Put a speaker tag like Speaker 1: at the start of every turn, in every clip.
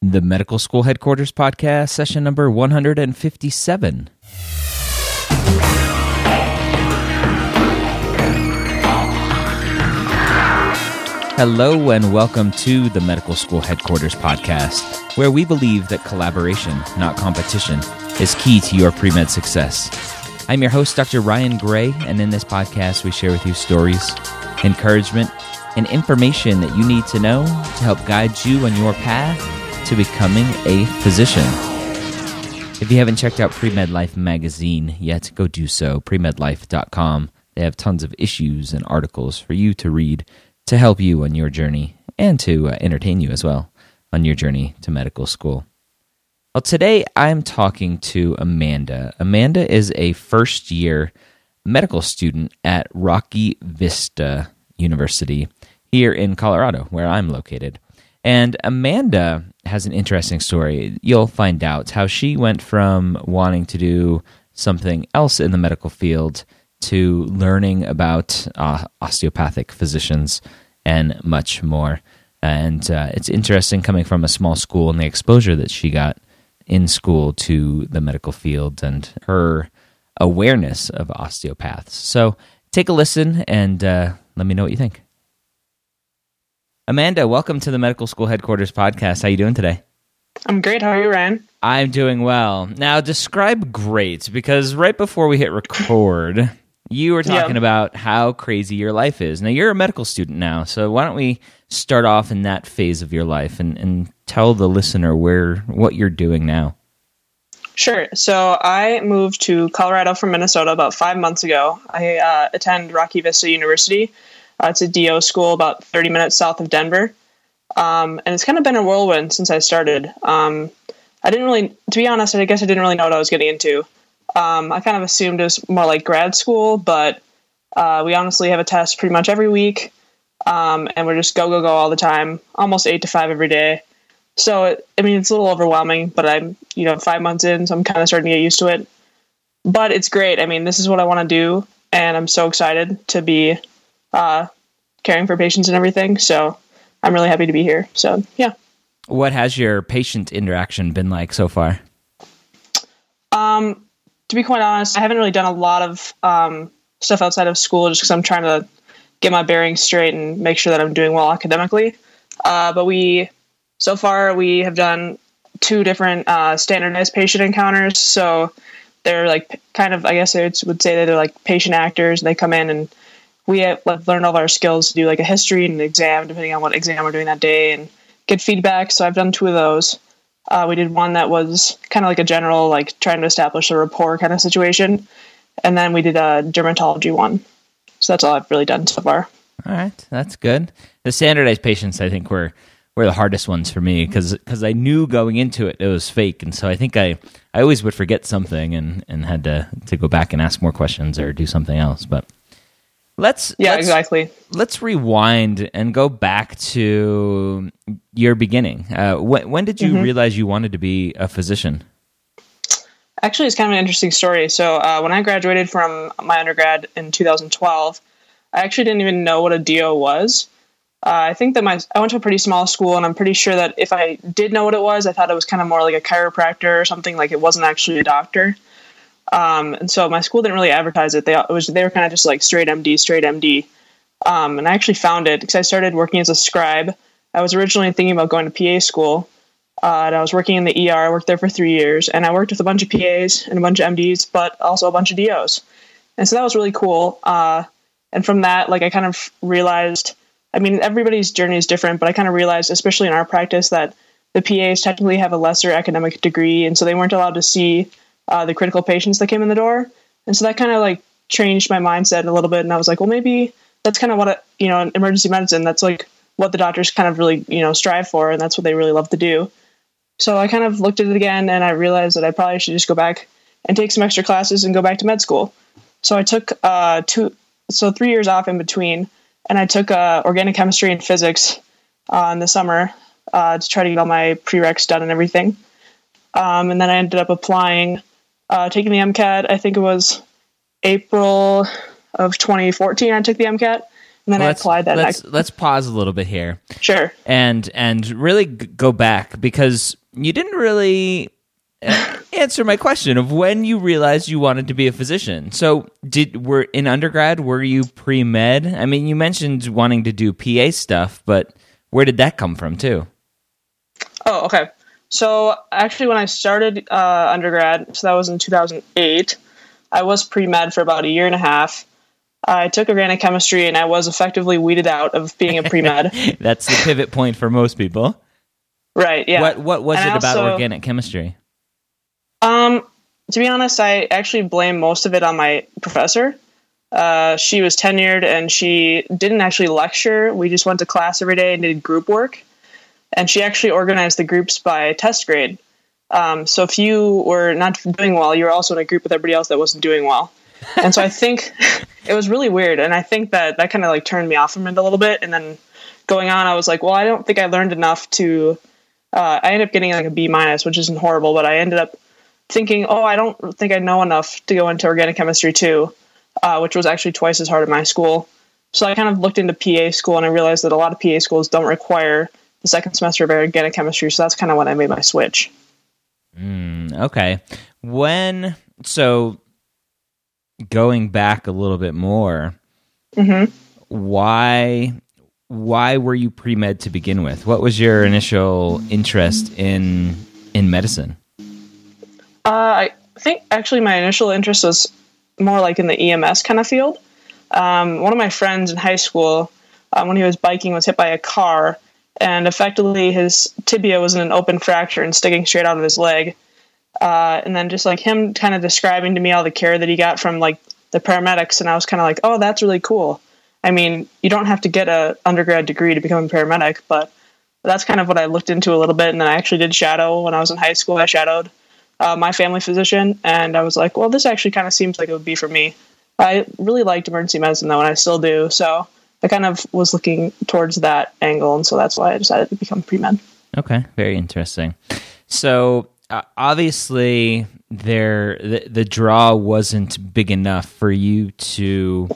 Speaker 1: The Medical School Headquarters Podcast, session number 157. Hello, and welcome to the Medical School Headquarters Podcast, where we believe that collaboration, not competition, is key to your pre med success. I'm your host, Dr. Ryan Gray, and in this podcast, we share with you stories, encouragement, and information that you need to know to help guide you on your path to becoming a physician. If you haven't checked out Premed Life magazine yet, go do so. Premedlife.com. They have tons of issues and articles for you to read to help you on your journey and to uh, entertain you as well on your journey to medical school. Well, today I'm talking to Amanda. Amanda is a first year medical student at Rocky Vista University here in Colorado, where I'm located. And Amanda has an interesting story. You'll find out how she went from wanting to do something else in the medical field to learning about uh, osteopathic physicians and much more. And uh, it's interesting coming from a small school and the exposure that she got in school to the medical field and her awareness of osteopaths. So take a listen and uh, let me know what you think. Amanda, welcome to the Medical School Headquarters podcast. How you doing today?
Speaker 2: I'm great. How are you, Ryan?
Speaker 1: I'm doing well. Now, describe great because right before we hit record, you were talking yeah. about how crazy your life is. Now, you're a medical student now, so why don't we start off in that phase of your life and, and tell the listener where what you're doing now?
Speaker 2: Sure. So I moved to Colorado from Minnesota about five months ago. I uh, attend Rocky Vista University. Uh, it's a DO school about 30 minutes south of Denver. Um, and it's kind of been a whirlwind since I started. Um, I didn't really, to be honest, I guess I didn't really know what I was getting into. Um, I kind of assumed it was more like grad school, but uh, we honestly have a test pretty much every week, um, and we're just go go go all the time, almost eight to five every day. So it, I mean, it's a little overwhelming, but I'm you know five months in, so I'm kind of starting to get used to it. But it's great. I mean, this is what I want to do, and I'm so excited to be uh, caring for patients and everything. So I'm really happy to be here. So yeah.
Speaker 1: What has your patient interaction been like so far?
Speaker 2: Um, to be quite honest, I haven't really done a lot of um, stuff outside of school just because I'm trying to get my bearings straight and make sure that I'm doing well academically. Uh, but we, so far, we have done two different uh, standardized patient encounters. So they're like kind of, I guess I would say that they're like patient actors. And they come in and we have like, learned all of our skills to do like a history and an exam, depending on what exam we're doing that day, and get feedback. So I've done two of those. Uh, we did one that was kind of like a general, like trying to establish a rapport kind of situation, and then we did a dermatology one. So that's all I've really done so far.
Speaker 1: All right, that's good. The standardized patients, I think, were were the hardest ones for me because because I knew going into it it was fake, and so I think I I always would forget something and and had to to go back and ask more questions or do something else, but. Let's
Speaker 2: yeah
Speaker 1: let's,
Speaker 2: exactly.
Speaker 1: Let's rewind and go back to your beginning. Uh, when, when did you mm-hmm. realize you wanted to be a physician?
Speaker 2: Actually, it's kind of an interesting story. So uh, when I graduated from my undergrad in 2012, I actually didn't even know what a DO was. Uh, I think that my I went to a pretty small school, and I'm pretty sure that if I did know what it was, I thought it was kind of more like a chiropractor or something. Like it wasn't actually a doctor. Um, and so my school didn't really advertise it. They it was they were kind of just like straight MD, straight MD. Um, and I actually found it because I started working as a scribe. I was originally thinking about going to PA school, uh, and I was working in the ER. I worked there for three years, and I worked with a bunch of PAs and a bunch of MDs, but also a bunch of DOs. and so that was really cool. Uh, and from that, like I kind of realized, I mean, everybody's journey is different, but I kind of realized, especially in our practice, that the PAs technically have a lesser academic degree, and so they weren't allowed to see uh, the critical patients that came in the door. And so that kind of like changed my mindset a little bit, and I was like, well, maybe that's kind of what a you know, in emergency medicine, that's like what the doctors kind of really you know strive for, and that's what they really love to do. So I kind of looked at it again, and I realized that I probably should just go back and take some extra classes and go back to med school. So I took uh, two, so three years off in between, and I took uh, organic chemistry and physics uh, in the summer uh, to try to get all my prereqs done and everything. Um, and then I ended up applying, uh, taking the MCAT. I think it was April of 2014. I took the MCAT, and then well, I applied that.
Speaker 1: Let's, let's pause a little bit here.
Speaker 2: Sure.
Speaker 1: And and really go back because you didn't really answer my question of when you realized you wanted to be a physician. So, did were in undergrad were you pre med? I mean, you mentioned wanting to do PA stuff, but where did that come from too?
Speaker 2: Oh, okay. So actually, when I started uh, undergrad, so that was in 2008, I was pre med for about a year and a half. I took organic chemistry, and I was effectively weeded out of being a pre med.
Speaker 1: That's the pivot point for most people.
Speaker 2: Right. Yeah.
Speaker 1: What What was and it also, about organic chemistry?
Speaker 2: Um, to be honest, I actually blame most of it on my professor. Uh, she was tenured and she didn't actually lecture. We just went to class every day and did group work. And she actually organized the groups by test grade. Um, so if you were not doing well, you were also in a group with everybody else that wasn't doing well. And so I think it was really weird. And I think that that kind of like turned me off from it a little bit. And then going on, I was like, well, I don't think I learned enough to. Uh, I ended up getting like a B minus, which isn't horrible, but I ended up thinking, oh, I don't think I know enough to go into organic chemistry too, uh, which was actually twice as hard at my school. So I kind of looked into PA school and I realized that a lot of PA schools don't require the second semester of organic chemistry. So that's kind of when I made my switch.
Speaker 1: Mm, okay. When, so going back a little bit more,
Speaker 2: mm-hmm.
Speaker 1: why why were you pre med to begin with? What was your initial interest in in medicine?
Speaker 2: Uh, I think actually my initial interest was more like in the EMS kind of field. Um, one of my friends in high school, uh, when he was biking, was hit by a car, and effectively his tibia was in an open fracture and sticking straight out of his leg. Uh, and then just like him kind of describing to me all the care that he got from like the paramedics, and I was kind of like, oh, that's really cool. I mean, you don't have to get a undergrad degree to become a paramedic, but that's kind of what I looked into a little bit. And then I actually did shadow when I was in high school. I shadowed uh, my family physician, and I was like, well, this actually kind of seems like it would be for me. I really liked emergency medicine though, and I still do. So I kind of was looking towards that angle, and so that's why I decided to become pre med.
Speaker 1: Okay, very interesting. So uh, obviously, there the, the draw wasn't big enough for you to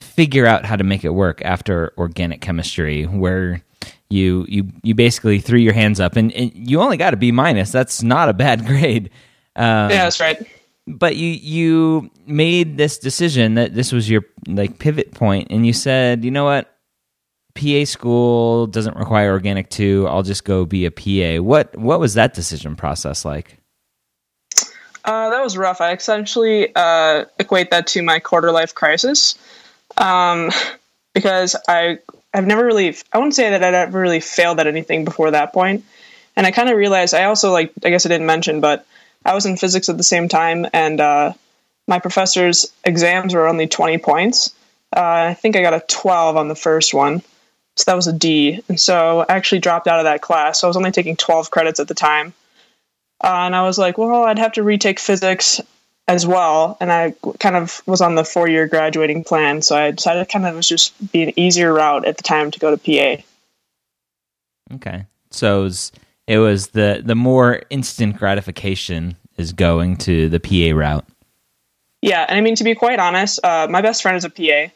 Speaker 1: figure out how to make it work after organic chemistry, where you you you basically threw your hands up and, and you only got a B minus. That's not a bad grade.
Speaker 2: Um, yeah, that's right.
Speaker 1: But you you made this decision that this was your like pivot point, and you said, you know what, PA school doesn't require organic two. I'll just go be a PA. What what was that decision process like?
Speaker 2: Uh, that was rough. I essentially uh, equate that to my quarter life crisis, um, because I I've never really I wouldn't say that I'd ever really failed at anything before that. And I kind of realized I also like I guess I didn't mention, but I was in physics at the same time, and uh, my professor's exams were only twenty points. Uh, I think I got a twelve on the first one, so that was a D. And so I actually dropped out of that class. So I was only taking twelve credits at the time. Uh, and I was like, well, I'd have to retake physics as well. And I kind of was on the four year graduating plan. So I decided kind of was just be an easier route at the time to go to PA.
Speaker 1: Okay. So was, it was the, the more instant gratification is going to the PA route.
Speaker 2: Yeah. And I mean, to be quite honest, uh, my best friend is a PA.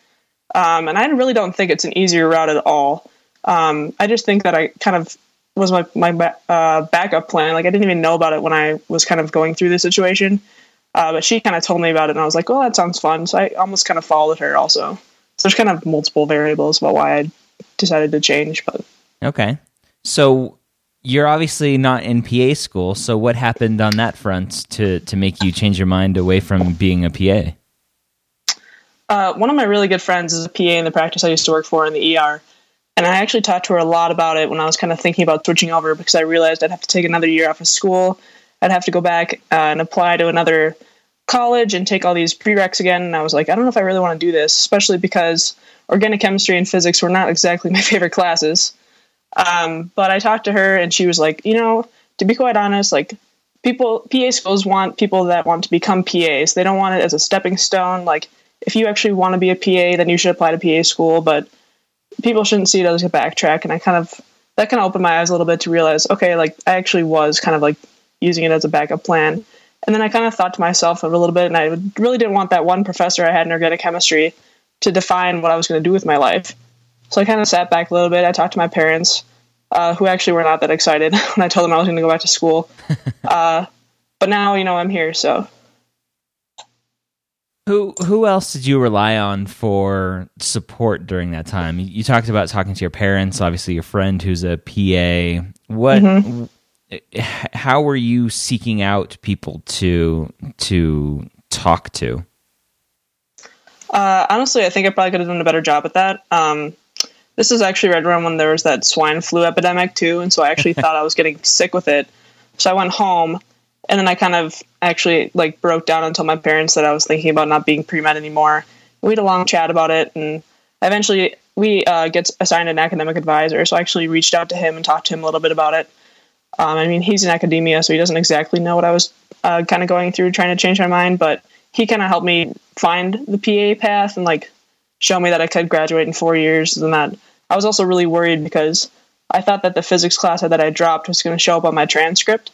Speaker 2: Um, and I really don't think it's an easier route at all. Um, I just think that I kind of was my, my uh, backup plan. Like I didn't even know about it when I was kind of going through the situation. Uh, but she kind of told me about it, and I was like, "Oh, that sounds fun." So I almost kind of followed her also. So there's kind of multiple variables about why I decided to change. But
Speaker 1: okay, so you're obviously not in PA school. So what happened on that front to to make you change your mind away from being a PA?
Speaker 2: Uh, one of my really good friends is a PA in the practice I used to work for in the ER. And I actually talked to her a lot about it when I was kind of thinking about switching over because I realized I'd have to take another year off of school. I'd have to go back uh, and apply to another college and take all these prereqs again. And I was like, I don't know if I really want to do this, especially because organic chemistry and physics were not exactly my favorite classes. Um, but I talked to her and she was like, you know, to be quite honest, like people, PA schools want people that want to become PAs. They don't want it as a stepping stone. Like if you actually want to be a PA, then you should apply to PA school. But people shouldn't see it as a backtrack. And I kind of that kind of opened my eyes a little bit to realize, okay, like I actually was kind of like using it as a backup plan. And then I kind of thought to myself a little bit, and I really didn't want that one professor I had in organic chemistry to define what I was going to do with my life. So I kind of sat back a little bit. I talked to my parents, uh, who actually were not that excited when I told them I was going to go back to school. uh, but now, you know, I'm here, so
Speaker 1: who who else did you rely on for support during that time? You, talked about talking to your parents, obviously your friend who's a PA. What mm-hmm. how were you seeking out people to to talk to?
Speaker 2: Uh, honestly, I think I probably could have done a better job at that. Um, this is actually right around when there was that swine flu epidemic too, and so I actually thought I was getting sick with it. So I went home and then I kind of actually like broke down and told my parents that I was thinking about not being pre med anymore. We had a long chat about it, and eventually we uh, get assigned an academic advisor. So I actually reached out to him and talked to him a little bit about it. Um, I mean, he's in academia, so he doesn't exactly know what I was uh, kind of going through, trying to change my mind. But he kind of helped me find the PA path and like show me that I could graduate in four years. And that I was also really worried because I thought that the physics class that I dropped was going to show up on my transcript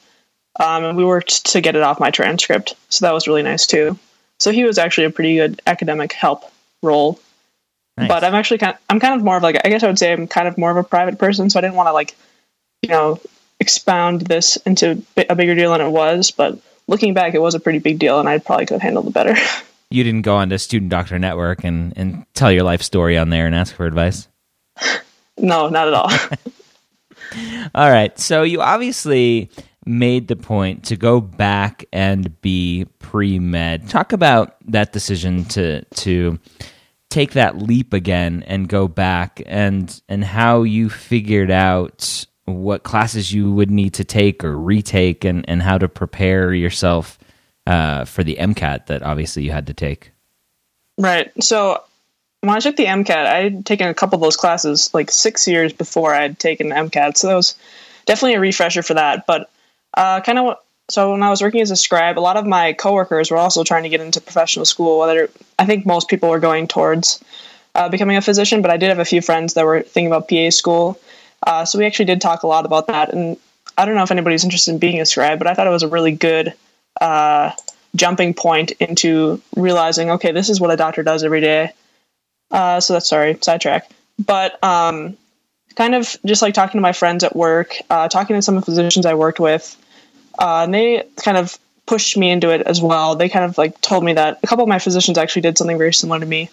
Speaker 2: um, and we worked to get it off my transcript. So that was really nice too. So he was actually a pretty good academic help role. Nice. But I'm actually kind of, I'm kind of more of like I guess I would say I'm kind of more of a private person, so I didn't want to like you know expound this into a bigger deal than it was. But looking back, it was a pretty big deal, and I probably could have handled it better.
Speaker 1: You didn't go on to Student Doctor Network and and tell your life story on there and ask for advice.
Speaker 2: no, not at all.
Speaker 1: all right, so you obviously made the point to go back and be pre med. Talk about that decision to to take that leap again and go back and and how you figured out what classes you would need to take or retake and and how to prepare yourself uh, for the MCAT that obviously you had to take.
Speaker 2: Right. So when I took the MCAT, I had taken a couple of those classes like six years before I had taken the MCAT. So that was definitely a refresher for that. But uh, kind of so when I was working as a scribe, a lot of my coworkers were also trying to get into professional school. Whether I think most people were going towards uh, becoming a physician, but I did have a few friends that were thinking about PA school. Uh, so we actually did talk a lot about that. And I don't know if anybody's interested in being a scribe, but I thought it was a really good uh, jumping point into realizing, okay, this is what a doctor does every day. Uh, so that's sorry, sidetrack. But um, kind of just like talking to my friends at work, uh, talking to some of the physicians I worked with, uh, and they kind of pushed me into it as well. They kind of like told me that a couple of my physicians actually did something very similar to me.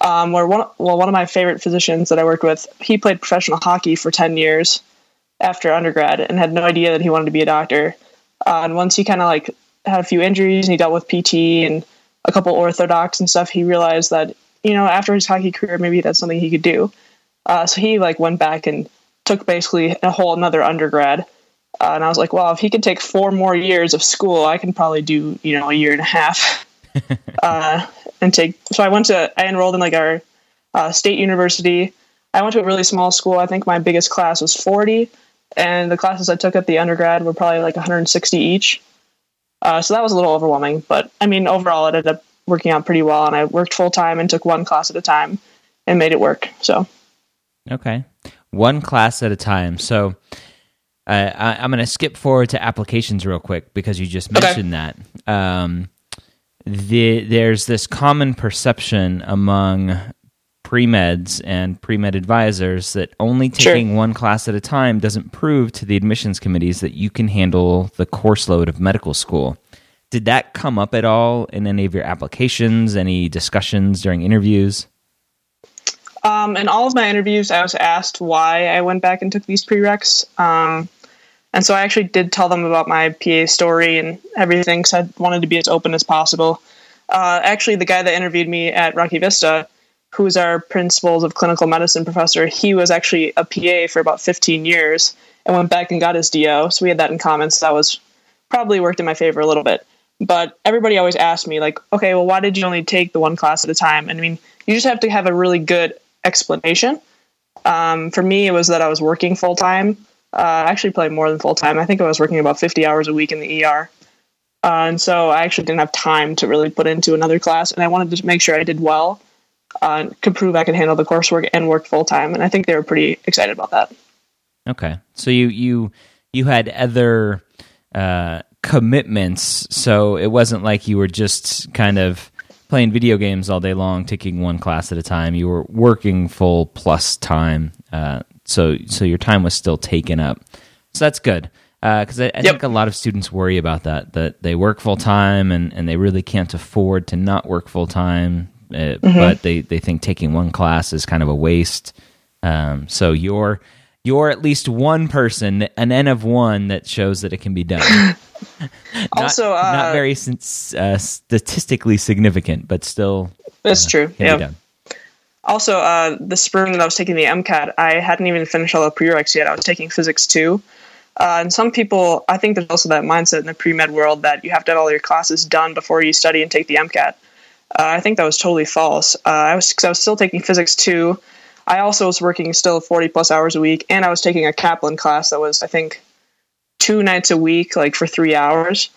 Speaker 2: Um, where one, well, one of my favorite physicians that I worked with, he played professional hockey for ten years after undergrad and had no idea that he wanted to be a doctor. Uh, and once he kind of like had a few injuries and he dealt with PT and a couple orthodox and stuff, he realized that you know after his hockey career, maybe that's something he could do. Uh, so he like went back and took basically a whole another undergrad. Uh, and I was like, well, if he could take four more years of school, I can probably do, you know, a year and a half. uh, and take, so I went to, I enrolled in like our uh, state university. I went to a really small school. I think my biggest class was 40. And the classes I took at the undergrad were probably like 160 each. Uh, so that was a little overwhelming. But I mean, overall, it ended up working out pretty well. And I worked full time and took one class at a time and made it work. So
Speaker 1: Okay. One class at a time. So uh, I, am going to skip forward to applications real quick because you just mentioned okay. that. Um, the, there's this common perception among pre meds and pre med advisors that only taking sure. one class at a time doesn't prove to the admissions committees that you can handle the course load of medical school. Did that come up at all in any of your applications, any discussions during interviews?
Speaker 2: Um, in all of my interviews, I was asked why I went back and took these prereqs. Um, and so I actually did tell them about my PA story and everything because I wanted to be as open as possible. Uh, actually, the guy that interviewed me at Rocky Vista, who's our principles of clinical medicine professor, he was actually a PA for about 15 years and went back and got his DO. So we had that in common. So that was probably worked in my favor a little bit. But everybody always asked me, like, okay, well, why did you only take the one class at a time? And I mean, you just have to have a really good explanation. Um, for me, it was that I was working full time. Uh, actually, probably more than full time. I think I was working about 50 hours a week in the ER. Uh, and so I actually didn't have time to really put into another class. And I wanted to make sure I did well, uh, could prove I could handle the coursework and work full time. And I think they were pretty excited about that.
Speaker 1: Okay, so you you you had other uh, commitments, so it wasn't like you were just kind of playing video games all day long, taking one class at a time. You were working full plus time, uh, so so your time was still taken up. So that's good because uh, I, I yep. think a lot of students worry about that that they work full time and, and they really can't afford to not work full time, uh, mm-hmm. but they they think taking one class is kind of a waste. Um, so your you're at least one person, an N of one that shows that it can be done.
Speaker 2: not, also, uh,
Speaker 1: not very uh, statistically significant, but still.
Speaker 2: That's uh, true. Yeah. Also, uh, the spring that I was taking the MCAT, I hadn't even finished all the prereqs yet. I was taking physics two. Uh, and some people, I think there's also that mindset in the pre med world that you have to have all your classes done before you study and take the MCAT. Uh, I think that was totally false. I was because I was still taking physics two I also was working still 40 plus hours a week, and I was taking a Kaplan class that was, I think, two nights a week, like for three hours.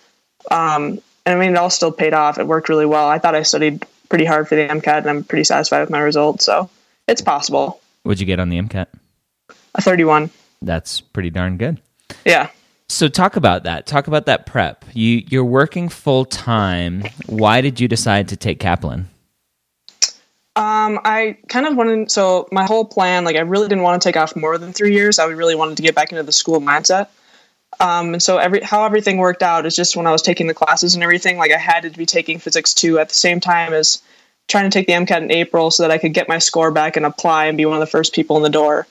Speaker 2: Um, and I mean, it all still paid off. It worked really well. I thought I studied pretty hard for the MCAT, and I'm pretty satisfied with my results. So it's possible.
Speaker 1: What'd you get on the MCAT?
Speaker 2: A 31.
Speaker 1: That's pretty darn good.
Speaker 2: Yeah.
Speaker 1: So talk about that. Talk about that prep. You you're working full time. Why did you decide to take Kaplan?
Speaker 2: Um, I kind of wanted, so my whole plan, like, I really didn't want to take off more than three years. I really wanted to get back into the school mindset. Um, and so every how everything worked out is just when I was taking the classes and everything, like I had to be taking physics two at the same time as trying to take the MCAT in April so that I could get my score back and apply and be one of the first people in the door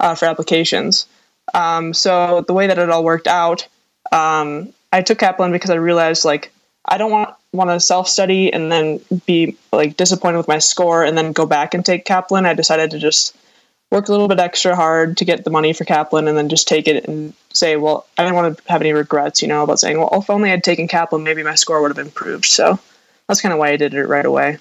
Speaker 2: uh, for applications. Um, so the way that it all worked out, um, I took Kaplan because I realized like I don't want want to self study and then be like disappointed with my score and then go back and take Kaplan. I decided to just work a little bit extra hard to get the money for Kaplan and then just take it and say, well, I didn't want to have any regrets, you know, about saying, well, if only I'd taken Kaplan, maybe my score would have improved. So that's kind of why I did it right away.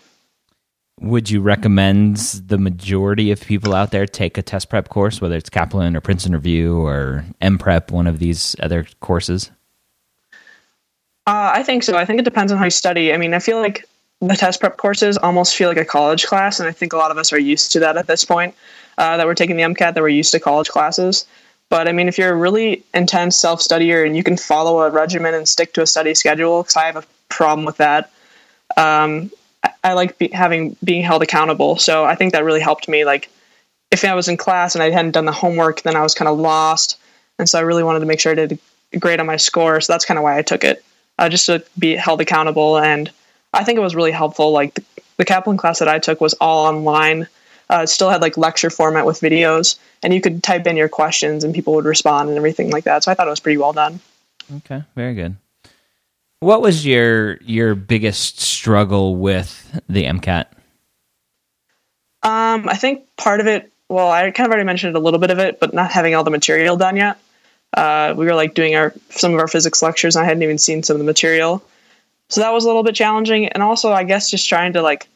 Speaker 1: Would you recommend the majority of people out there take a test prep course, whether it's Kaplan or Princeton Review or MPrep, one of these other courses?
Speaker 2: Uh, I think so. I think it depends on how you study. I mean, I feel like the test prep courses almost feel like a college class, and I think a lot of us are used to that at this point. Uh, that we're taking the MCAT, that we're used to college classes. But I mean, if you're a really intense self studier and you can follow a regimen and stick to a study schedule, because I have a problem with that. Um, I, like be, having being held accountable, so I think that really helped me. Like, if I was in class and I hadn't done the homework, then I was kind of lost, and so I really wanted to make sure I did great on my score. So that's kind of why I took it uh, just to be held accountable. And I think it was really helpful. Like the, the Kaplan class that I took was all online. Uh, still had like lecture format with videos, and you could type in your questions and people would respond and everything like that. So I thought it was pretty well done.
Speaker 1: Okay, very good. What was your your biggest struggle with the MCAT?
Speaker 2: Um, I think part of it. Well, I kind of already mentioned a little bit of it, but not having all the material done yet uh, we were like doing our some of our physics lectures and I hadn't even seen some of the material. So that was a little bit challenging. And also I guess just trying to like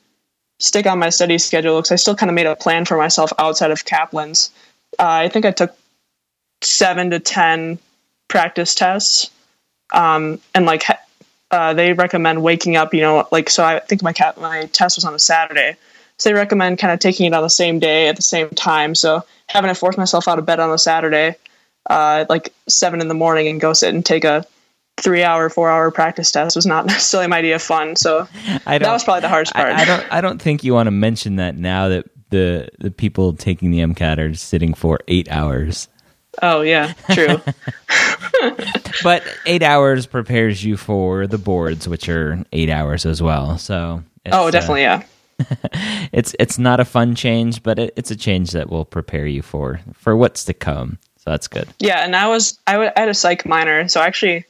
Speaker 2: stick on my study schedule because I still kind of made a plan for myself outside of Kaplan's. Uh, I think I took seven to ten practice tests. Um, and like uh, they recommend waking up, you know, like so I think my cat my test was on a Saturday. So they recommend kind of taking it on the same day at the same time. So having to force myself out of bed on a Saturday uh, like seven in the morning and go sit and take a three hour, four hour practice test was not necessarily my idea of fun. So that was probably the hardest part.
Speaker 1: I, I, don't. I don't think you want to mention that now that the the people taking the MCAT are sitting for eight hours.
Speaker 2: Oh yeah, true.
Speaker 1: but eight hours prepares you for the boards, which are eight hours as well. So
Speaker 2: oh, definitely, uh,
Speaker 1: yeah. it's it's not a fun change, but it, it's a change that will prepare you for for what's to come So that's good.
Speaker 2: Yeah, and I was I, w- I had a psych minor, so actually,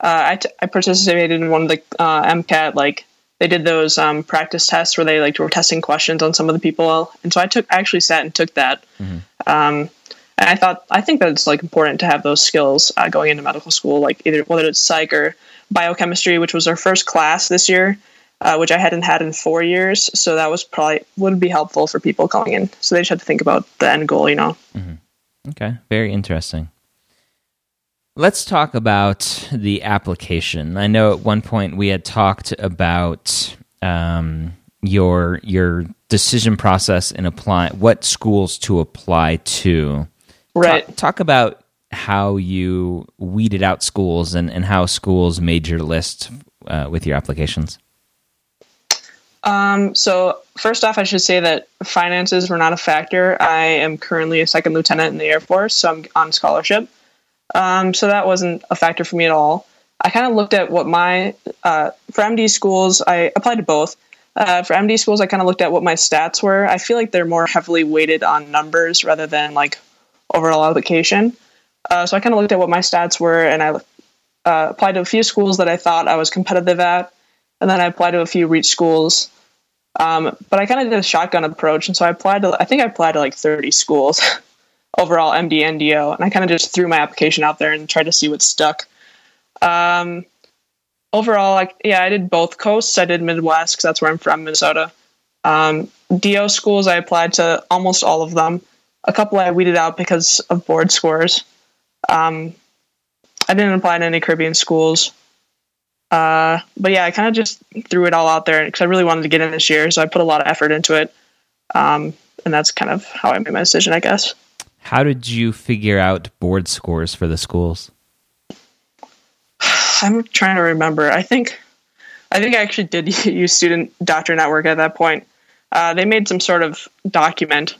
Speaker 2: uh, I, t- I participated in one of the uh, MCAT like they did those um, practice tests where they like were testing questions on some of the people, and so I took I actually sat and took that. Mm-hmm. Um, and I thought I think that it's like important to have those skills uh, going into medical school, like either whether it's psych or biochemistry, which was our first class this year, uh, which I hadn't had in four years. So that was probably would be helpful for people coming in. So they just had to think about the end goal, you know.
Speaker 1: Mm-hmm. Okay, very interesting. Let's talk about the application. I know at one point we had talked about um, your your decision process in apply what schools to apply to.
Speaker 2: Right.
Speaker 1: Talk, talk, about how you weeded out schools and, and how schools made your list uh, with your applications.
Speaker 2: Um, so first off, I should say that finances were not a factor. I am currently a second lieutenant in the Air Force, so I'm on scholarship. Um, so that wasn't a factor for me at all. I kind of looked at what my uh, for MD schools. I applied to both. Uh, for MD schools, I kind of looked at what my stats were. I feel like they're more heavily weighted on numbers rather than like overall application. Uh, so I kind of looked at what my stats were, and I uh, applied to a few schools that I thought I was competitive at, and then I applied to a few reach schools. Um, but I kind of did a shotgun approach, and so I applied to. I think I applied to like 30 schools. overall MD and DO, and I kind of just threw my application out there and tried to see what stuck. Um, overall, like yeah, I did both coasts. I did Midwest because that's where I'm from, Minnesota. Um, DO schools, I applied to almost all of them. A couple I weeded out because of board scores. Um, I didn't apply to any Caribbean schools. Uh, but yeah, I kind of just threw it all out there because I really wanted to get in this year, so I put a lot of effort into it. Um, and that's kind of how I made my decision, I guess.
Speaker 1: How did you figure out board scores for the schools?
Speaker 2: I'm trying to remember. I think I think I actually did use Student Doctor Network at that point. Uh, they made some sort of document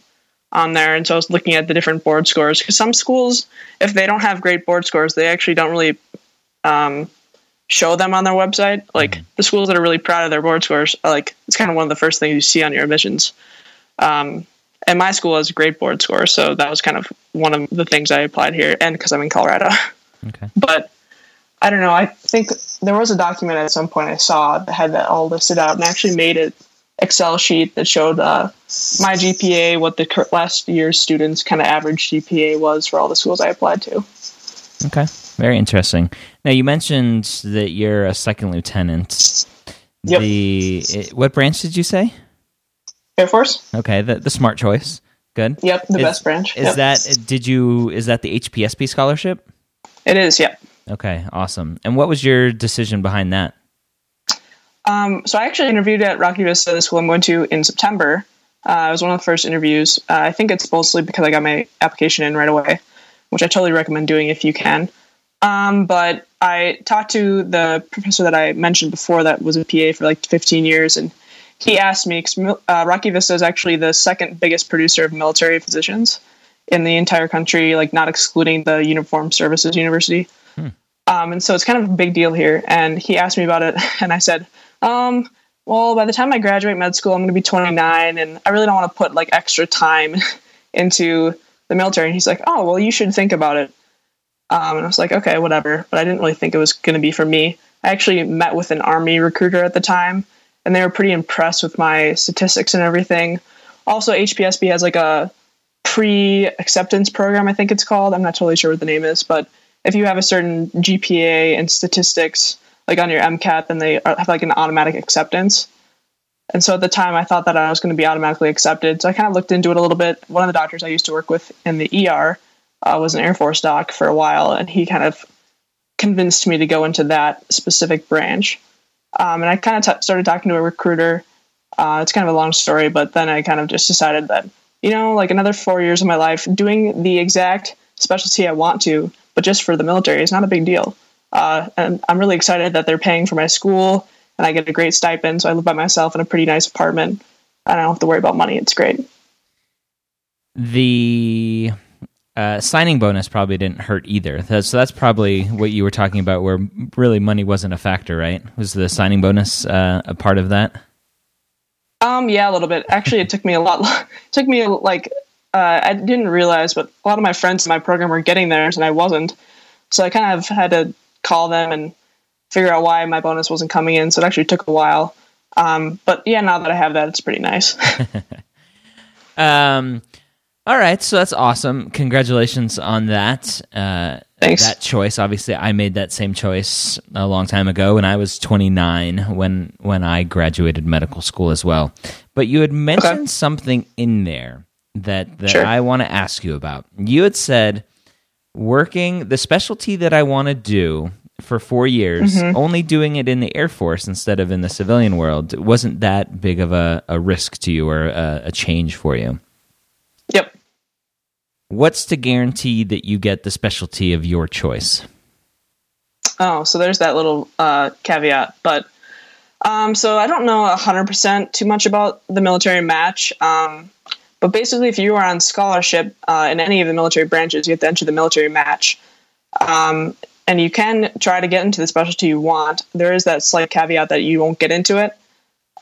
Speaker 2: on there, and so I was looking at the different board scores because some schools, if they don't have great board scores, they actually don't really um, show them on their website. Like mm-hmm. the schools that are really proud of their board scores, like it's kind of one of the first things you see on your admissions. Um, and my school has a great board score, so that was kind of one of the things I applied here, and because I'm in Colorado. Okay. But I don't know. I think there was a document at some point I saw that had that all listed out, and actually made an Excel sheet that showed uh, my GPA, what the last year's students' kind of average GPA was for all the schools I applied to.
Speaker 1: Okay, very interesting. Now you mentioned that you're a second lieutenant.
Speaker 2: Yep.
Speaker 1: The what branch did you say?
Speaker 2: Air Force.
Speaker 1: Okay, the the smart choice. Good.
Speaker 2: Yep, the is, best branch.
Speaker 1: Is
Speaker 2: yep.
Speaker 1: that did you is that the HPSP scholarship?
Speaker 2: It is. Yep.
Speaker 1: Okay, awesome. And what was your decision behind that?
Speaker 2: Um, so I actually interviewed at Rocky Vista, the school I'm going to in September. Uh, it was one of the first interviews. Uh, I think it's mostly because I got my application in right away, which I totally recommend doing if you can. Um, but I talked to the professor that I mentioned before that was a PA for like 15 years, and he asked me, uh, Rocky Vista is actually the second biggest producer of military physicians in the entire country, like not excluding the Uniform Services University. Hmm. Um, and so it's kind of a big deal here. And he asked me about it, and I said, um, well, by the time I graduate med school, I'm going to be 29, and I really don't want to put like extra time into the military. And he's like, oh, well, you should think about it. Um, and I was like, okay, whatever. But I didn't really think it was going to be for me. I actually met with an army recruiter at the time and they were pretty impressed with my statistics and everything. Also, HPSP has like a pre acceptance program, I think it's called. I'm not totally sure what the name is, but if you have a certain GPA and statistics, like on your MCAT, then they have like an automatic acceptance. And so at the time, I thought that I was going to be automatically accepted. So I kind of looked into it a little bit. One of the doctors I used to work with in the ER uh, was an Air Force doc for a while, and he kind of convinced me to go into that specific branch. Um, and I kind of t- started talking to a recruiter. Uh, it's kind of a long story, but then I kind of just decided that, you know, like another four years of my life doing the exact specialty I want to, but just for the military is not a big deal. Uh, and I'm really excited that they're paying for my school and I get a great stipend. So I live by myself in a pretty nice apartment. and I don't have to worry about money. It's great.
Speaker 1: The uh, signing bonus probably didn't hurt either. so that's probably what you were talking about, where really money wasn't a factor, right? Was the signing bonus uh, a part of that?
Speaker 2: Um, yeah, a little bit. Actually, it took me a lot. It took me like uh, I didn't realize, but a lot of my friends in my program were getting theirs, and I wasn't. So I kind of had to call them and figure out why my bonus wasn't coming in. So it actually took a while. Um, but yeah, now that I have that, it's pretty nice.
Speaker 1: um, all right, so that's awesome. Congratulations on that. Uh,
Speaker 2: Thanks.
Speaker 1: That choice. Obviously, I made that same choice a long time ago when I was 29 when when I graduated medical school as well. But you had mentioned okay. something in there that that sure. I want to ask you about. You had said working the specialty that I want to do for four years, mm-hmm. only doing it in the Air Force instead of in the civilian world wasn't that big of a, a risk to you or a, a change for you.
Speaker 2: Yep.
Speaker 1: What's to guarantee that you get the specialty of your choice?
Speaker 2: Oh, so there's that little uh, caveat. But um, so I don't know 100% too much about the military match. Um, but basically, if you are on scholarship uh, in any of the military branches, you have to enter the military match. Um, and you can try to get into the specialty you want. There is that slight caveat that you won't get into it.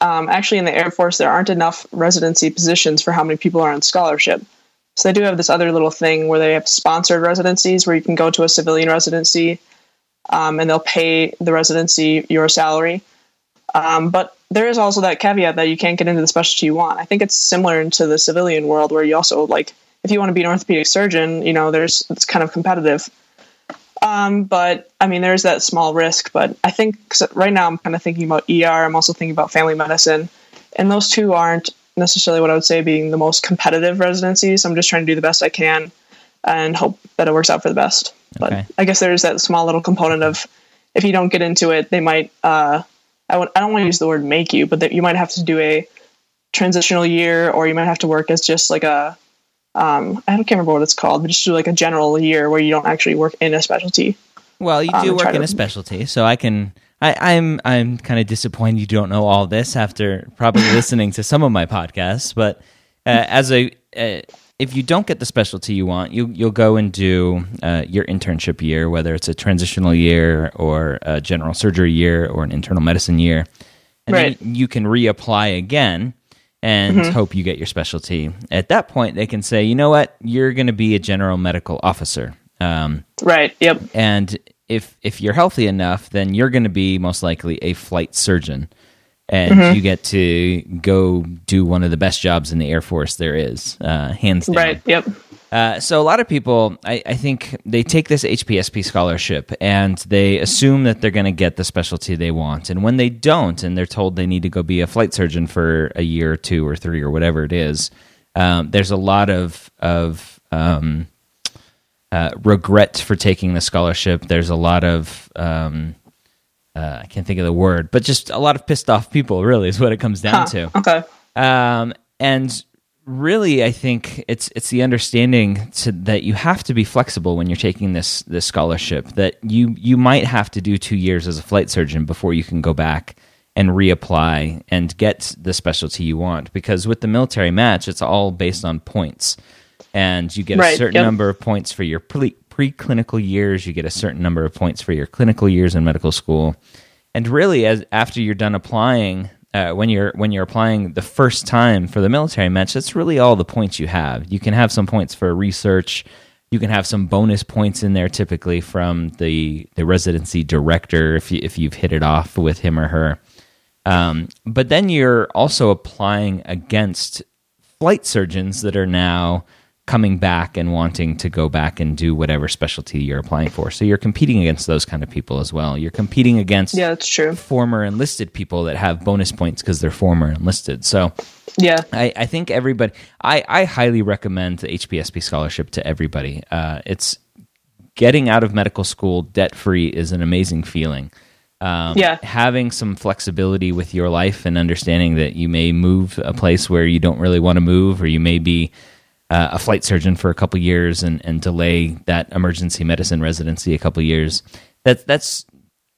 Speaker 2: Um, actually, in the Air Force, there aren't enough residency positions for how many people are on scholarship. So they do have this other little thing where they have sponsored residencies where you can go to a civilian residency um, and they'll pay the residency your salary. Um, but there is also that caveat that you can't get into the specialty you want. I think it's similar to the civilian world where you also like if you want to be an orthopedic surgeon, you know, there's it's kind of competitive. Um, but I mean, there's that small risk. But I think right now I'm kind of thinking about ER. I'm also thinking about family medicine, and those two aren't necessarily what I would say being the most competitive residencies. I'm just trying to do the best I can and hope that it works out for the best. Okay. But I guess there's that small little component of if you don't get into it, they might. Uh, I w- I don't want to use the word make you, but that you might have to do a transitional year, or you might have to work as just like a um, I don't can't remember what it's called, but just do like a general year where you don't actually work in a specialty.
Speaker 1: Well, you do um, work in to, a specialty, so I can. I, I'm I'm kind of disappointed you don't know all this after probably listening to some of my podcasts. But uh, as a uh, if you don't get the specialty you want, you you'll go and do uh, your internship year, whether it's a transitional year or a general surgery year or an internal medicine year, and right. then you can reapply again and mm-hmm. hope you get your specialty. At that point, they can say, you know what, you're going to be a general medical officer.
Speaker 2: Um, right. Yep.
Speaker 1: And if if you're healthy enough, then you're going to be most likely a flight surgeon, and mm-hmm. you get to go do one of the best jobs in the Air Force there is, uh, hands down.
Speaker 2: Right. Yep.
Speaker 1: Uh, so a lot of people, I, I, think, they take this HPSP scholarship and they assume that they're going to get the specialty they want, and when they don't, and they're told they need to go be a flight surgeon for a year or two or three or whatever it is, um, there's a lot of of um, uh, regret for taking the scholarship. There's a lot of um, uh, I can't think of the word, but just a lot of pissed off people. Really, is what it comes down huh,
Speaker 2: to. Okay.
Speaker 1: Um, and really i think it's it's the understanding to, that you have to be flexible when you're taking this this scholarship that you you might have to do 2 years as a flight surgeon before you can go back and reapply and get the specialty you want because with the military match it's all based on points and you get right, a certain yep. number of points for your pre- preclinical years you get a certain number of points for your clinical years in medical school and really as after you're done applying uh, when you're when you're applying the first time for the military match, that's really all the points you have. You can have some points for research. You can have some bonus points in there, typically from the the residency director if you, if you've hit it off with him or her. Um, but then you're also applying against flight surgeons that are now coming back and wanting to go back and do whatever specialty you're applying for. So you're competing against those kind of people as well. You're competing against
Speaker 2: yeah, that's true.
Speaker 1: former enlisted people that have bonus points because they're former enlisted. So
Speaker 2: yeah,
Speaker 1: I, I think everybody. I, I highly recommend the HPSP scholarship to everybody. Uh, it's getting out of medical school debt free is an amazing feeling. Um,
Speaker 2: yeah.
Speaker 1: having some flexibility with your life and understanding that you may move a place where you don't really want to move, or you may be uh, a flight surgeon for a couple years and, and delay that emergency medicine residency a couple years. That's that's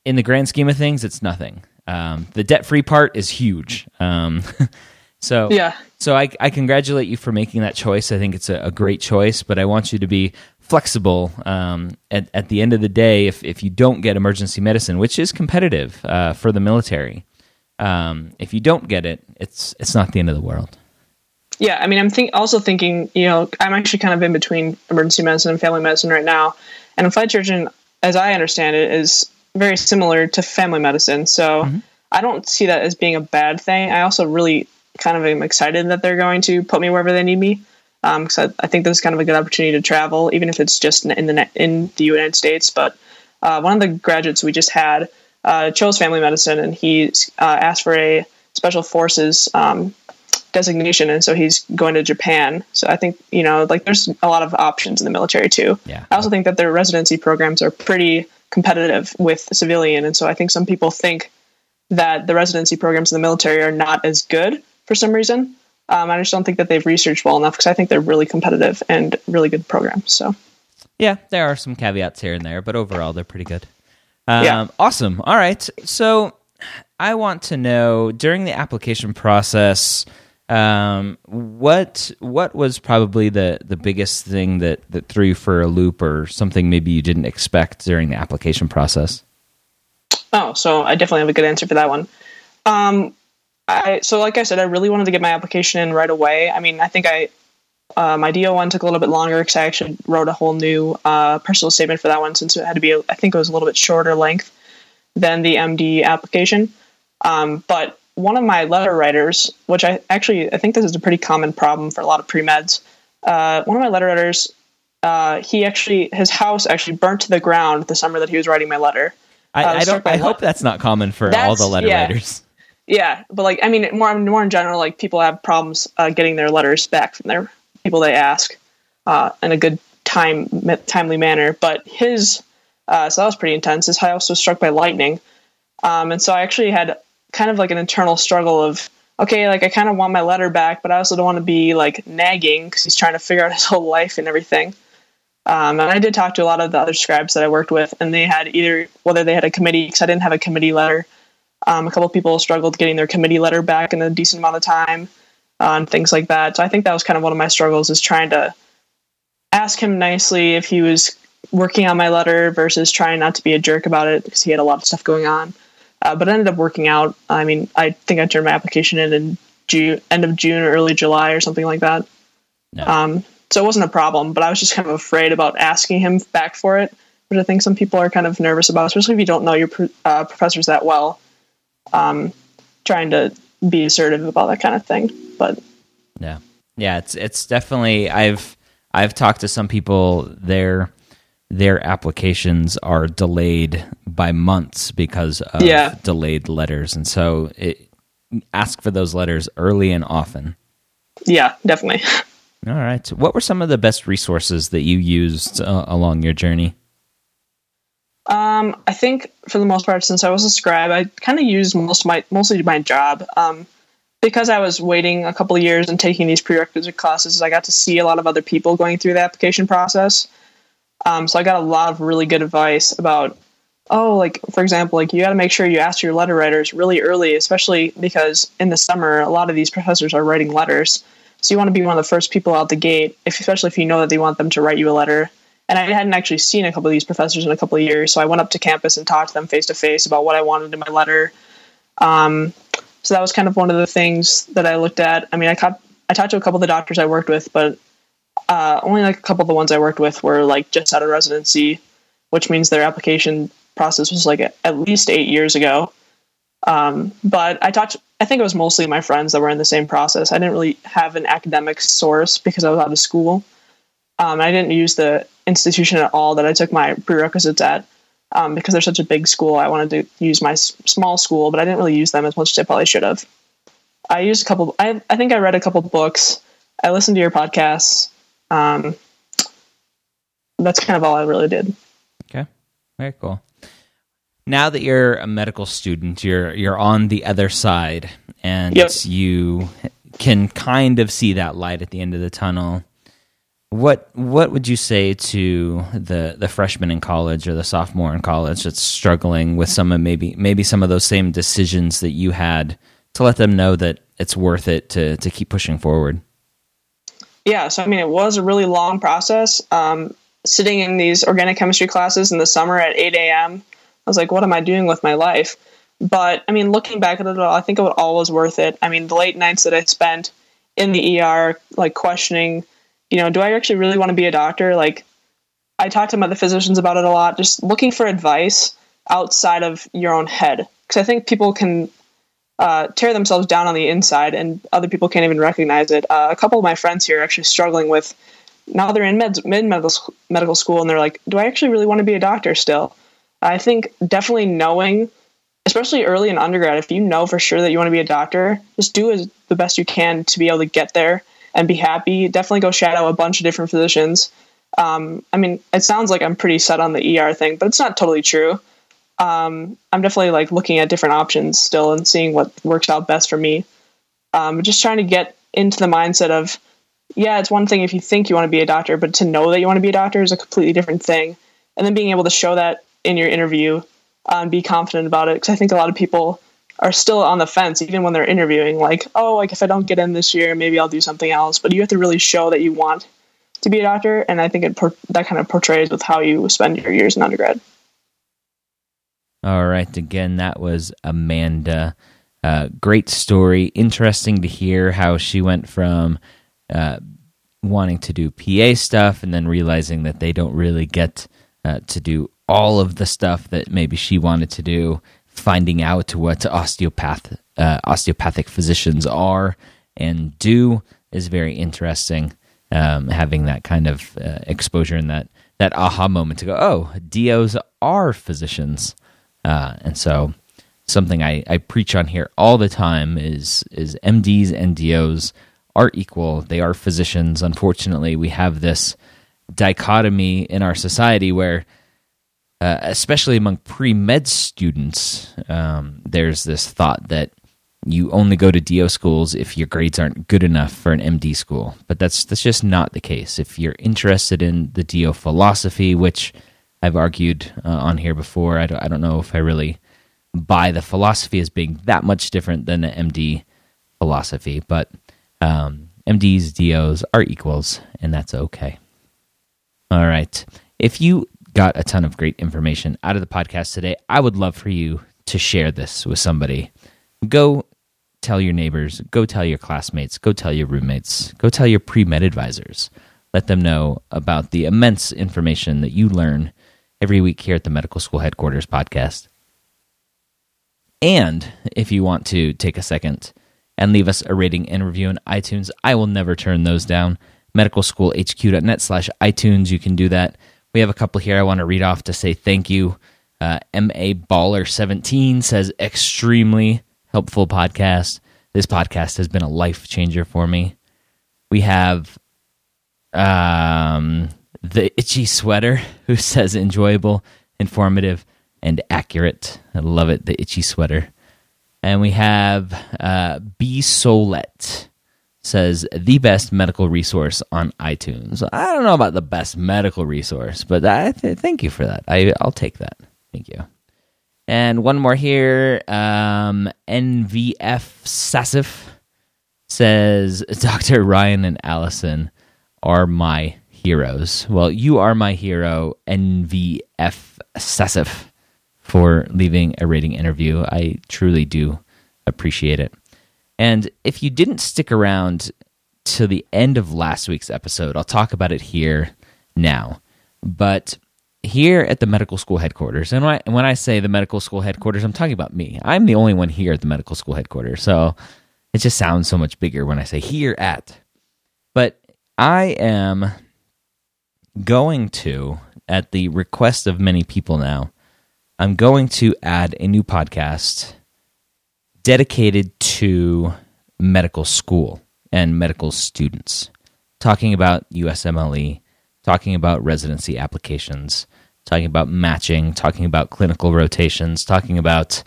Speaker 1: in the grand scheme of things, it's nothing. Um, the debt free part is huge. Um, so
Speaker 2: yeah,
Speaker 1: so I, I congratulate you for making that choice. I think it's a, a great choice, but I want you to be flexible. Um, at at the end of the day, if if you don't get emergency medicine, which is competitive uh, for the military, um, if you don't get it, it's it's not the end of the world
Speaker 2: yeah, I mean, I'm think also thinking, you know, I'm actually kind of in between emergency medicine and family medicine right now, and flight surgeon, as I understand it, is very similar to family medicine. So mm-hmm. I don't see that as being a bad thing. I also really kind of am excited that they're going to put me wherever they need me because um, I, I, think this is kind of a good opportunity to travel, even if it's just in the in the United States. But uh, one of the graduates we just had uh, chose family medicine, and he uh, asked for a special forces um, designation, and so he's going to Japan. So I think you know, like, there's a lot of options in the military too.
Speaker 1: Yeah.
Speaker 2: I also think that their residency programs are pretty competitive with civilian, and so I think some people think that the residency programs in the military are not as good for some reason. Um, I just don't think that they've researched well enough because I think they're really competitive and really good programs. So,
Speaker 1: yeah, there are some caveats here and there, but overall they're pretty good. Um,
Speaker 2: yeah.
Speaker 1: Awesome. All right. So, I want to know during the application process, um, what what was probably the the biggest thing that that threw you for a loop, or something maybe you didn't expect during the application process?
Speaker 2: Oh, so I definitely have a good answer for that one. Um, I so like I said, I really wanted to get my application in right away. I mean, I think I uh, my DO one took a little bit longer because I actually wrote a whole new uh, personal statement for that one since it had to be. I think it was a little bit shorter length than the MD application. Um, but one of my letter writers, which I actually I think this is a pretty common problem for a lot of pre meds. Uh, one of my letter writers, uh, he actually his house actually burnt to the ground the summer that he was writing my letter.
Speaker 1: I, uh, I don't. I hope that's not common for all the letter
Speaker 2: yeah.
Speaker 1: writers.
Speaker 2: Yeah, but like I mean, more more in general, like people have problems uh, getting their letters back from their people they ask uh, in a good time timely manner. But his uh, so that was pretty intense. His house was struck by lightning, um, and so I actually had kind of like an internal struggle of okay, like I kind of want my letter back, but I also don't want to be like nagging because he's trying to figure out his whole life and everything. Um, and I did talk to a lot of the other scribes that I worked with, and they had either whether they had a committee because I didn't have a committee letter um, a couple people struggled getting their committee letter back in a decent amount of time uh, and things like that. So I think that was kind of one of my struggles is trying to ask him nicely if he was working on my letter versus trying not to be a jerk about it because he had a lot of stuff going on. Uh, but it ended up working out. I mean, I think I turned my application in in June, end of June or early July or something like that. No. Um, so it wasn't a problem, but I was just kind of afraid about asking him back for it, which I think some people are kind of nervous about, especially if you don't know your uh, professors that well um, trying to be assertive about that kind of thing. But
Speaker 1: yeah, yeah, it's it's definitely I've I've talked to some people their their applications are delayed by months because of
Speaker 2: yeah.
Speaker 1: delayed letters, and so it, ask for those letters early and often.
Speaker 2: Yeah, definitely.
Speaker 1: All right. What were some of the best resources that you used uh, along your journey?
Speaker 2: Um, I think for the most part, since I was a scribe, I kind of used most my mostly my job. Um, because I was waiting a couple of years and taking these prerequisite classes, I got to see a lot of other people going through the application process. Um, so I got a lot of really good advice about, oh, like for example, like you got to make sure you ask your letter writers really early, especially because in the summer a lot of these professors are writing letters. So you want to be one of the first people out the gate, if, especially if you know that they want them to write you a letter and I hadn't actually seen a couple of these professors in a couple of years. So I went up to campus and talked to them face to face about what I wanted in my letter. Um, so that was kind of one of the things that I looked at. I mean, I I talked to a couple of the doctors I worked with, but uh, only like a couple of the ones I worked with were like just out of residency, which means their application process was like at least eight years ago. Um, but I talked, I think it was mostly my friends that were in the same process. I didn't really have an academic source because I was out of school. Um, I didn't use the institution at all that I took my prerequisites at um, because they're such a big school. I wanted to use my s- small school, but I didn't really use them as much as I probably should have. I used a couple. I I think I read a couple books. I listened to your podcasts. Um, that's kind of all I really did.
Speaker 1: Okay, very cool. Now that you're a medical student, you're you're on the other side, and
Speaker 2: yep.
Speaker 1: you can kind of see that light at the end of the tunnel what what would you say to the the freshman in college or the sophomore in college that's struggling with some of maybe maybe some of those same decisions that you had to let them know that it's worth it to to keep pushing forward?
Speaker 2: Yeah, so I mean, it was a really long process. Um, sitting in these organic chemistry classes in the summer at 8 a.m., I was like, what am I doing with my life? But I mean, looking back at it all, I think it was always worth it. I mean, the late nights that I spent in the ER, like questioning you know, do I actually really want to be a doctor? Like, I talked to my other physicians about it a lot, just looking for advice outside of your own head. Because I think people can uh, tear themselves down on the inside, and other people can't even recognize it. Uh, a couple of my friends here are actually struggling with now they're in med mid medical school, and they're like, "Do I actually really want to be a doctor still?" I think definitely knowing, especially early in undergrad, if you know for sure that you want to be a doctor, just do as the best you can to be able to get there and be happy. Definitely go shadow a bunch of different physicians. Um, I mean, it sounds like I'm pretty set on the ER thing, but it's not totally true. Um, I'm definitely like looking at different options still and seeing what works out best for me. Um, just trying to get into the mindset of, yeah, it's one thing if you think you want to be a doctor, but to know that you want to be a doctor is a completely different thing. And then being able to show that in your interview uh, and be confident about it. Because I think a lot of people are still on the fence even when they're interviewing like oh like if i don't get in this year maybe i'll do something else but you have to really show that you want to be a doctor and i think it that kind of portrays with how you spend your years in undergrad
Speaker 1: all right again that was amanda. Uh, great story. Interesting to hear how she went from uh, wanting to do pa stuff and then realizing that they don't really get uh, to do all of the stuff that maybe she wanted to do finding out what osteopath uh, osteopathic physicians are and do is very interesting. Um, having that kind of uh, exposure and that that aha moment to go, oh, DOs are physicians, uh, and so something I, I preach on here all the time is is MDs and DOs are equal. They are physicians. Unfortunately, we have this dichotomy in our society where uh, especially among pre med students, um, there's this thought that you only go to DO schools if your grades aren't good enough for an MD school. But that's that's just not the case. If you're interested in the DO philosophy, which I've argued uh, on here before, I don't, I don't know if I really buy the philosophy as being that much different than the MD philosophy, but um, MDs, DOs are equals, and that's okay. All right. If you got a ton of great information out of the podcast today. I would love for you to share this with somebody. Go tell your neighbors, go tell your classmates, go tell your roommates, go tell your pre med advisors. Let them know about the immense information that you learn every week here at the Medical School Headquarters podcast. And if you want to take a second and leave us a rating and review on iTunes, I will never turn those down. Medicalschoolhq.net slash iTunes. You can do that we have a couple here I want to read off to say thank you. Uh, MA Baller17 says, extremely helpful podcast. This podcast has been a life changer for me. We have um, the Itchy Sweater, who says, enjoyable, informative, and accurate. I love it, the Itchy Sweater. And we have uh, B Solet, says the best medical resource on iTunes. I don't know about the best medical resource, but I th- thank you for that. I, I'll take that. Thank you. And one more here. Um, NVF Sassif says Dr. Ryan and Allison are my heroes. Well, you are my hero, NVF Sassif, for leaving a rating interview. I truly do appreciate it. And if you didn't stick around to the end of last week's episode, I'll talk about it here now. But here at the medical school headquarters, and when I, when I say the medical school headquarters, I'm talking about me. I'm the only one here at the medical school headquarters. So it just sounds so much bigger when I say here at. But I am going to, at the request of many people now, I'm going to add a new podcast dedicated to medical school and medical students, talking about USMLE, talking about residency applications, talking about matching, talking about clinical rotations, talking about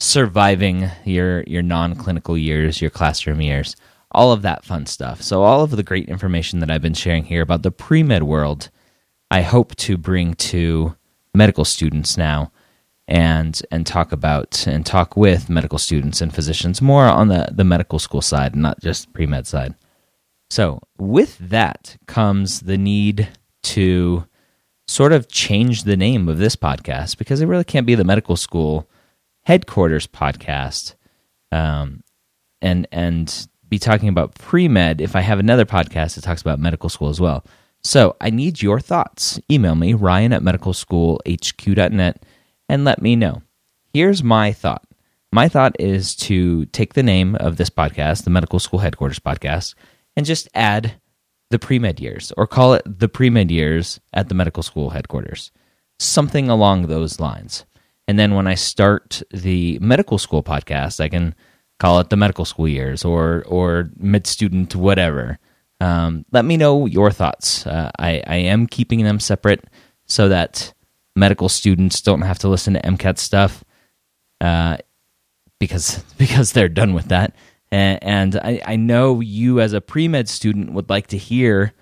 Speaker 1: surviving your your non-clinical years, your classroom years, all of that fun stuff. So all of the great information that I've been sharing here about the pre-med world, I hope to bring to medical students now and and talk about and talk with medical students and physicians more on the, the medical school side, not just pre med side. So with that comes the need to sort of change the name of this podcast because it really can't be the medical school headquarters podcast, um, and and be talking about pre med if I have another podcast that talks about medical school as well. So I need your thoughts. Email me ryan at medicalschoolhq.net and let me know. Here's my thought my thought is to take the name of this podcast, the Medical School Headquarters Podcast, and just add the pre med years or call it the pre med years at the medical school headquarters. Something along those lines. And then when I start the medical school podcast, I can call it the medical school years or or mid student whatever. Um, let me know your thoughts. Uh, I, I am keeping them separate so that medical students don't have to listen to MCAT stuff uh, because because they're done with that. And, and I, I know you as a pre med student would like to hear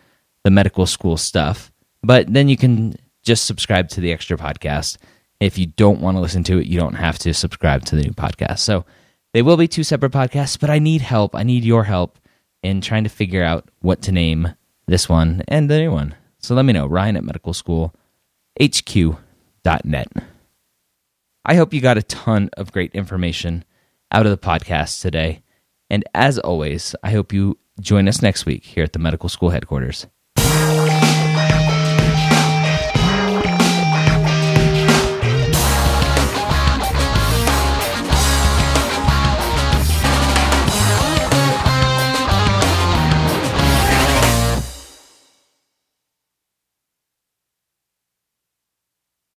Speaker 1: the medical school stuff, but then you can just subscribe to the extra podcast. If you don't want to listen to it, you don't have to subscribe to the new podcast. So they will be two separate podcasts, but I need help. I need your help in trying to figure out what to name this one and the new one. So let me know, Ryan at medicalschoolhq.net. I hope you got a ton of great information out of the podcast today. And as always, I hope you join us next week here at the Medical School Headquarters.